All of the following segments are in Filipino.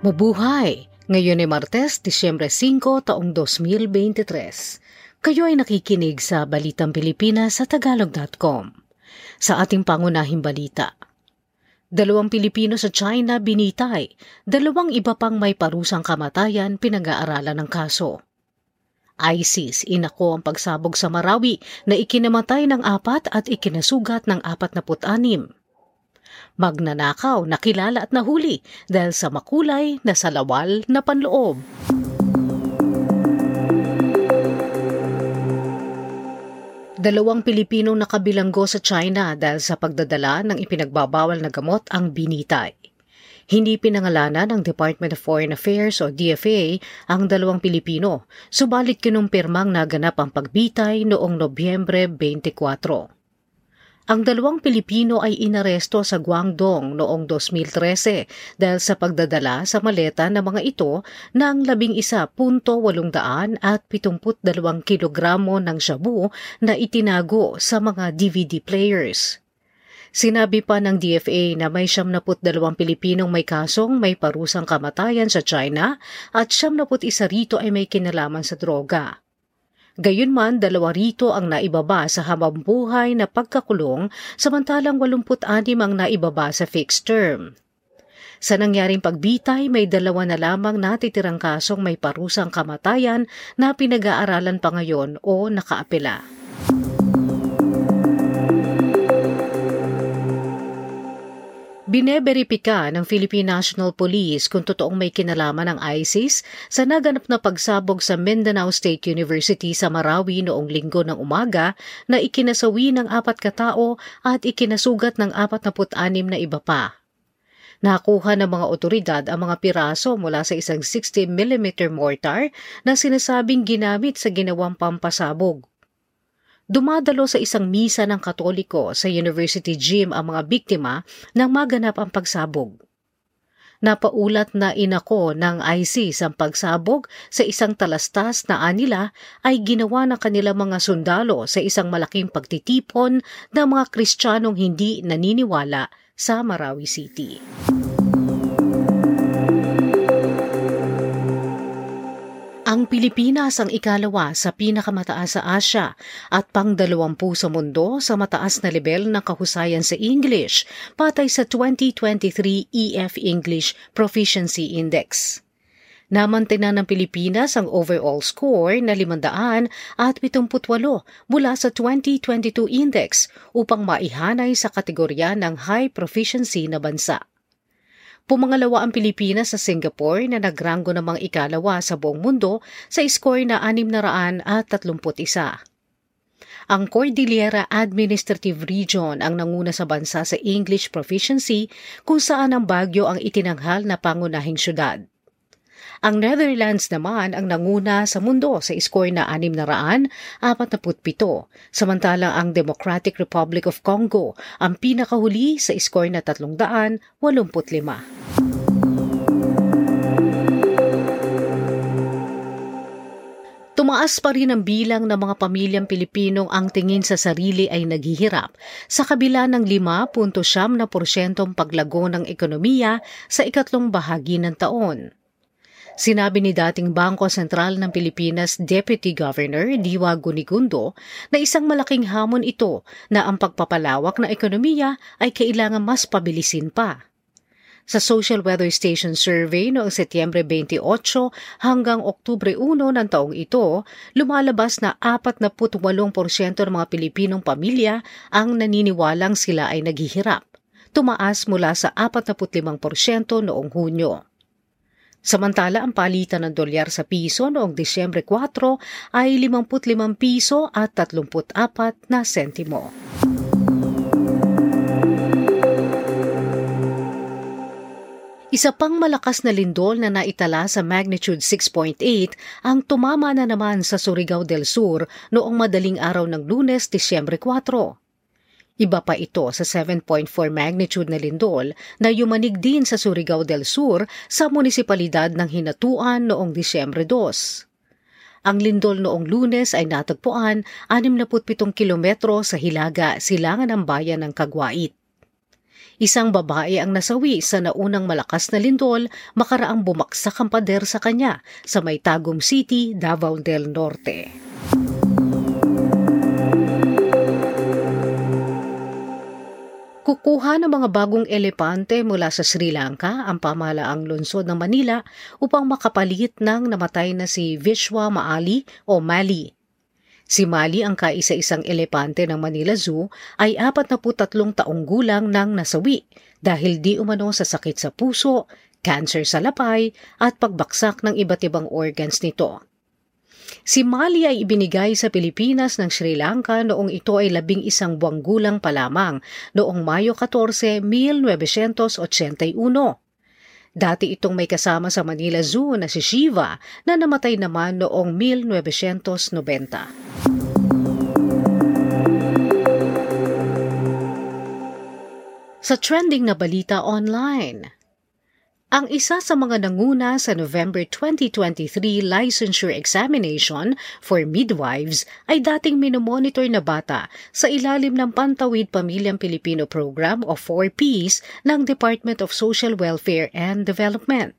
Mabuhay! Ngayon ay Martes, Disyembre 5, taong 2023. Kayo ay nakikinig sa Balitang Pilipinas sa Tagalog.com. Sa ating pangunahing balita. Dalawang Pilipino sa China binitay, dalawang iba pang may parusang kamatayan pinag-aaralan ng kaso. ISIS inako ang pagsabog sa Marawi na ikinamatay ng apat at ikinasugat ng apat na. Magnanakaw, nakilala at nahuli dahil sa makulay na salawal na panloob. Dalawang Pilipinong nakabilanggo sa China dahil sa pagdadala ng ipinagbabawal na gamot ang binitay. Hindi pinangalanan ng Department of Foreign Affairs o DFA ang dalawang Pilipino, subalit kinumpirmang naganap ang pagbitay noong Nobyembre 24. Ang dalawang Pilipino ay inaresto sa Guangdong noong 2013 dahil sa pagdadala sa maleta ng mga ito ng 11.800 at 72 kilogramo ng shabu na itinago sa mga DVD players. Sinabi pa ng DFA na may 72 Pilipinong may kasong may parusang kamatayan sa China at 71 rito ay may kinalaman sa droga. Gayunman, dalawa rito ang naibaba sa habambuhay na pagkakulong samantalang 86 ang naibaba sa fixed term. Sa nangyaring pagbitay, may dalawa na lamang natitirang kasong may parusang kamatayan na pinag-aaralan pa ngayon o nakaapela. Bineberipika ng Philippine National Police kung totoong may kinalaman ng ISIS sa naganap na pagsabog sa Mindanao State University sa Marawi noong linggo ng umaga na ikinasawi ng apat katao at ikinasugat ng 46 na iba pa. Nakuha ng mga otoridad ang mga piraso mula sa isang 60mm mortar na sinasabing ginamit sa ginawang pampasabog. Dumadalo sa isang misa ng Katoliko sa University Gym ang mga biktima nang maganap ang pagsabog. Napaulat na inako ng ISIS ang pagsabog sa isang talastas na anila ay ginawa ng kanilang mga sundalo sa isang malaking pagtitipon ng mga Kristiyanong hindi naniniwala sa Marawi City. Pilipinas ang ikalawa sa pinakamataas sa Asya at pangdalawampu sa mundo sa mataas na level ng kahusayan sa English patay sa 2023 EF English Proficiency Index. Namantena ng Pilipinas ang overall score na 500 at 78 mula sa 2022 index upang maihanay sa kategorya ng high proficiency na bansa. Pumangalawa ang Pilipinas sa Singapore na nagranggo ng mga ikalawa sa buong mundo sa score na 631. Ang Cordillera Administrative Region ang nanguna sa bansa sa English proficiency kung saan ang Baguio ang itinanghal na pangunahing syudad. Ang Netherlands naman ang nanguna sa mundo sa score na 647, samantalang ang Democratic Republic of Congo ang pinakahuli sa score na 385. Tumaas pa rin ang bilang ng mga pamilyang Pilipinong ang tingin sa sarili ay naghihirap sa kabila ng 5.7% paglago ng ekonomiya sa ikatlong bahagi ng taon. Sinabi ni dating Bangko Sentral ng Pilipinas Deputy Governor Diwa Gunigundo na isang malaking hamon ito na ang pagpapalawak na ekonomiya ay kailangan mas pabilisin pa. Sa Social Weather Station Survey noong Setyembre 28 hanggang Oktubre 1 ng taong ito, lumalabas na 48% ng mga Pilipinong pamilya ang naniniwalang sila ay naghihirap. Tumaas mula sa 45% noong Hunyo. Samantala, ang palitan ng dolyar sa piso noong Disyembre 4 ay 55 piso at 34 na sentimo. Isa pang malakas na lindol na naitala sa magnitude 6.8 ang tumama na naman sa Surigao del Sur noong madaling araw ng lunes, Disyembre 4. Iba pa ito sa 7.4 magnitude na lindol na yumanig din sa Surigao del Sur sa munisipalidad ng Hinatuan noong Disyembre 2. Ang lindol noong lunes ay natagpuan 67 kilometro sa Hilaga, silangan ng bayan ng Kagwait. Isang babae ang nasawi sa naunang malakas na lindol makaraang bumaksak ang pader sa kanya sa may City, Davao del Norte. Kukuha ng mga bagong elepante mula sa Sri Lanka ang pamahalaang lungsod ng Manila upang makapalit ng namatay na si Vishwa Maali o Mali Si Mali ang kaisa-isang elepante ng Manila Zoo ay 43 taong gulang nang nasawi dahil di umano sa sakit sa puso, cancer sa lapay at pagbaksak ng iba't ibang organs nito. Si Mali ay ibinigay sa Pilipinas ng Sri Lanka noong ito ay labing isang buwang gulang pa lamang noong Mayo 14, 1981. Dati itong may kasama sa Manila Zoo na si Shiva na namatay naman noong 1990. Sa trending na balita online, ang isa sa mga nanguna sa November 2023 licensure examination for midwives ay dating minomonitor na bata sa ilalim ng Pantawid Pamilyang Pilipino Program o 4Ps ng Department of Social Welfare and Development.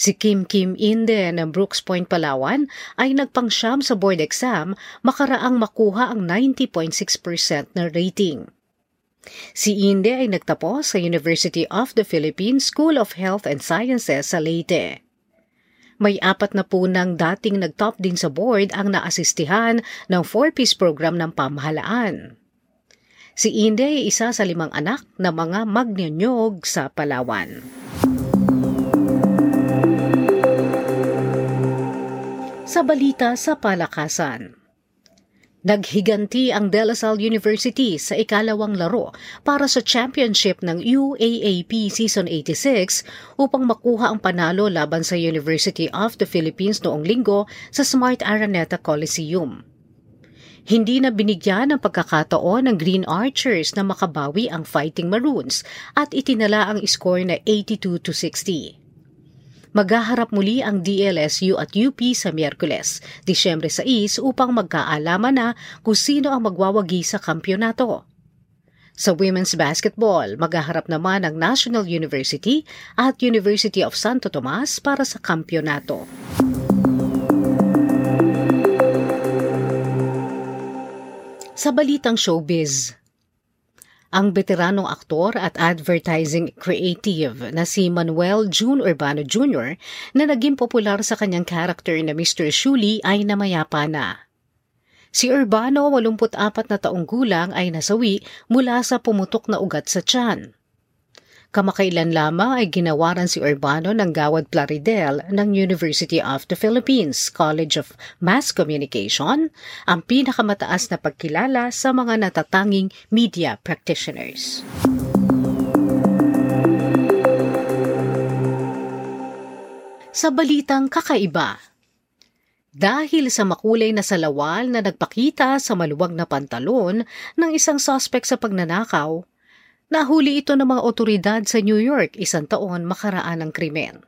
Si Kim Kim Inde ng Brooks Point, Palawan ay nagpangsyam sa board exam makaraang makuha ang 90.6% na rating. Si Inde ay nagtapos sa University of the Philippines School of Health and Sciences sa Leyte. May apat na po nang dating nagtop din sa board ang naasistihan ng 4-piece program ng pamahalaan. Si Inde ay isa sa limang anak na mga magnyanyog sa Palawan. Sa balita sa palakasan, Naghiganti ang De La Salle University sa ikalawang laro para sa championship ng UAAP Season 86 upang makuha ang panalo laban sa University of the Philippines noong linggo sa Smart Araneta Coliseum. Hindi na binigyan ng pagkakataon ng Green Archers na makabawi ang Fighting Maroons at itinala ang score na 82 to 60 maghaharap muli ang DLSU at UP sa Miyerkules, Disyembre 6 upang magkaalaman na kung sino ang magwawagi sa kampyonato. Sa women's basketball, maghaharap naman ang National University at University of Santo Tomas para sa kampyonato. Sa balitang showbiz, ang veteranong aktor at advertising creative na si Manuel June Urbano Jr. na naging popular sa kanyang character na Mr. Shuli ay namayapa na. Si Urbano, 84 na taong gulang, ay nasawi mula sa pumutok na ugat sa tiyan. Kamakailan lamang ay ginawaran si Urbano ng Gawad Plaridel ng University of the Philippines College of Mass Communication, ang pinakamataas na pagkilala sa mga natatanging media practitioners. Sa balitang kakaiba, dahil sa makulay na salawal na nagpakita sa maluwag na pantalon ng isang suspect sa pagnanakaw, Nahuli ito ng mga otoridad sa New York isang taon makaraan ng krimen.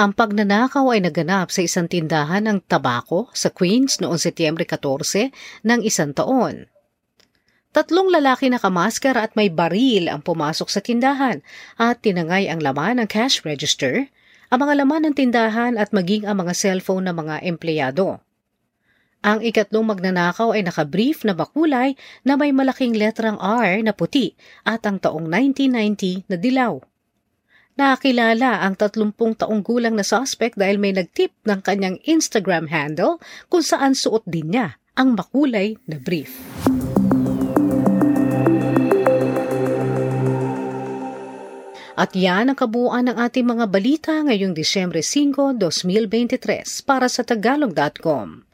Ang pagnanakaw ay naganap sa isang tindahan ng tabako sa Queens noong Setyembre 14 ng isang taon. Tatlong lalaki na kamaskara at may baril ang pumasok sa tindahan at tinangay ang laman ng cash register, ang mga laman ng tindahan at maging ang mga cellphone ng mga empleyado. Ang ikatlong magnanakaw ay nakabrief na bakulay na may malaking letrang R na puti at ang taong 1990 na dilaw. Nakakilala ang 30 taong gulang na suspect dahil may nagtip ng kanyang Instagram handle kung saan suot din niya ang makulay na brief. At yan ang kabuuan ng ating mga balita ngayong Disyembre 5, 2023 para sa tagalog.com.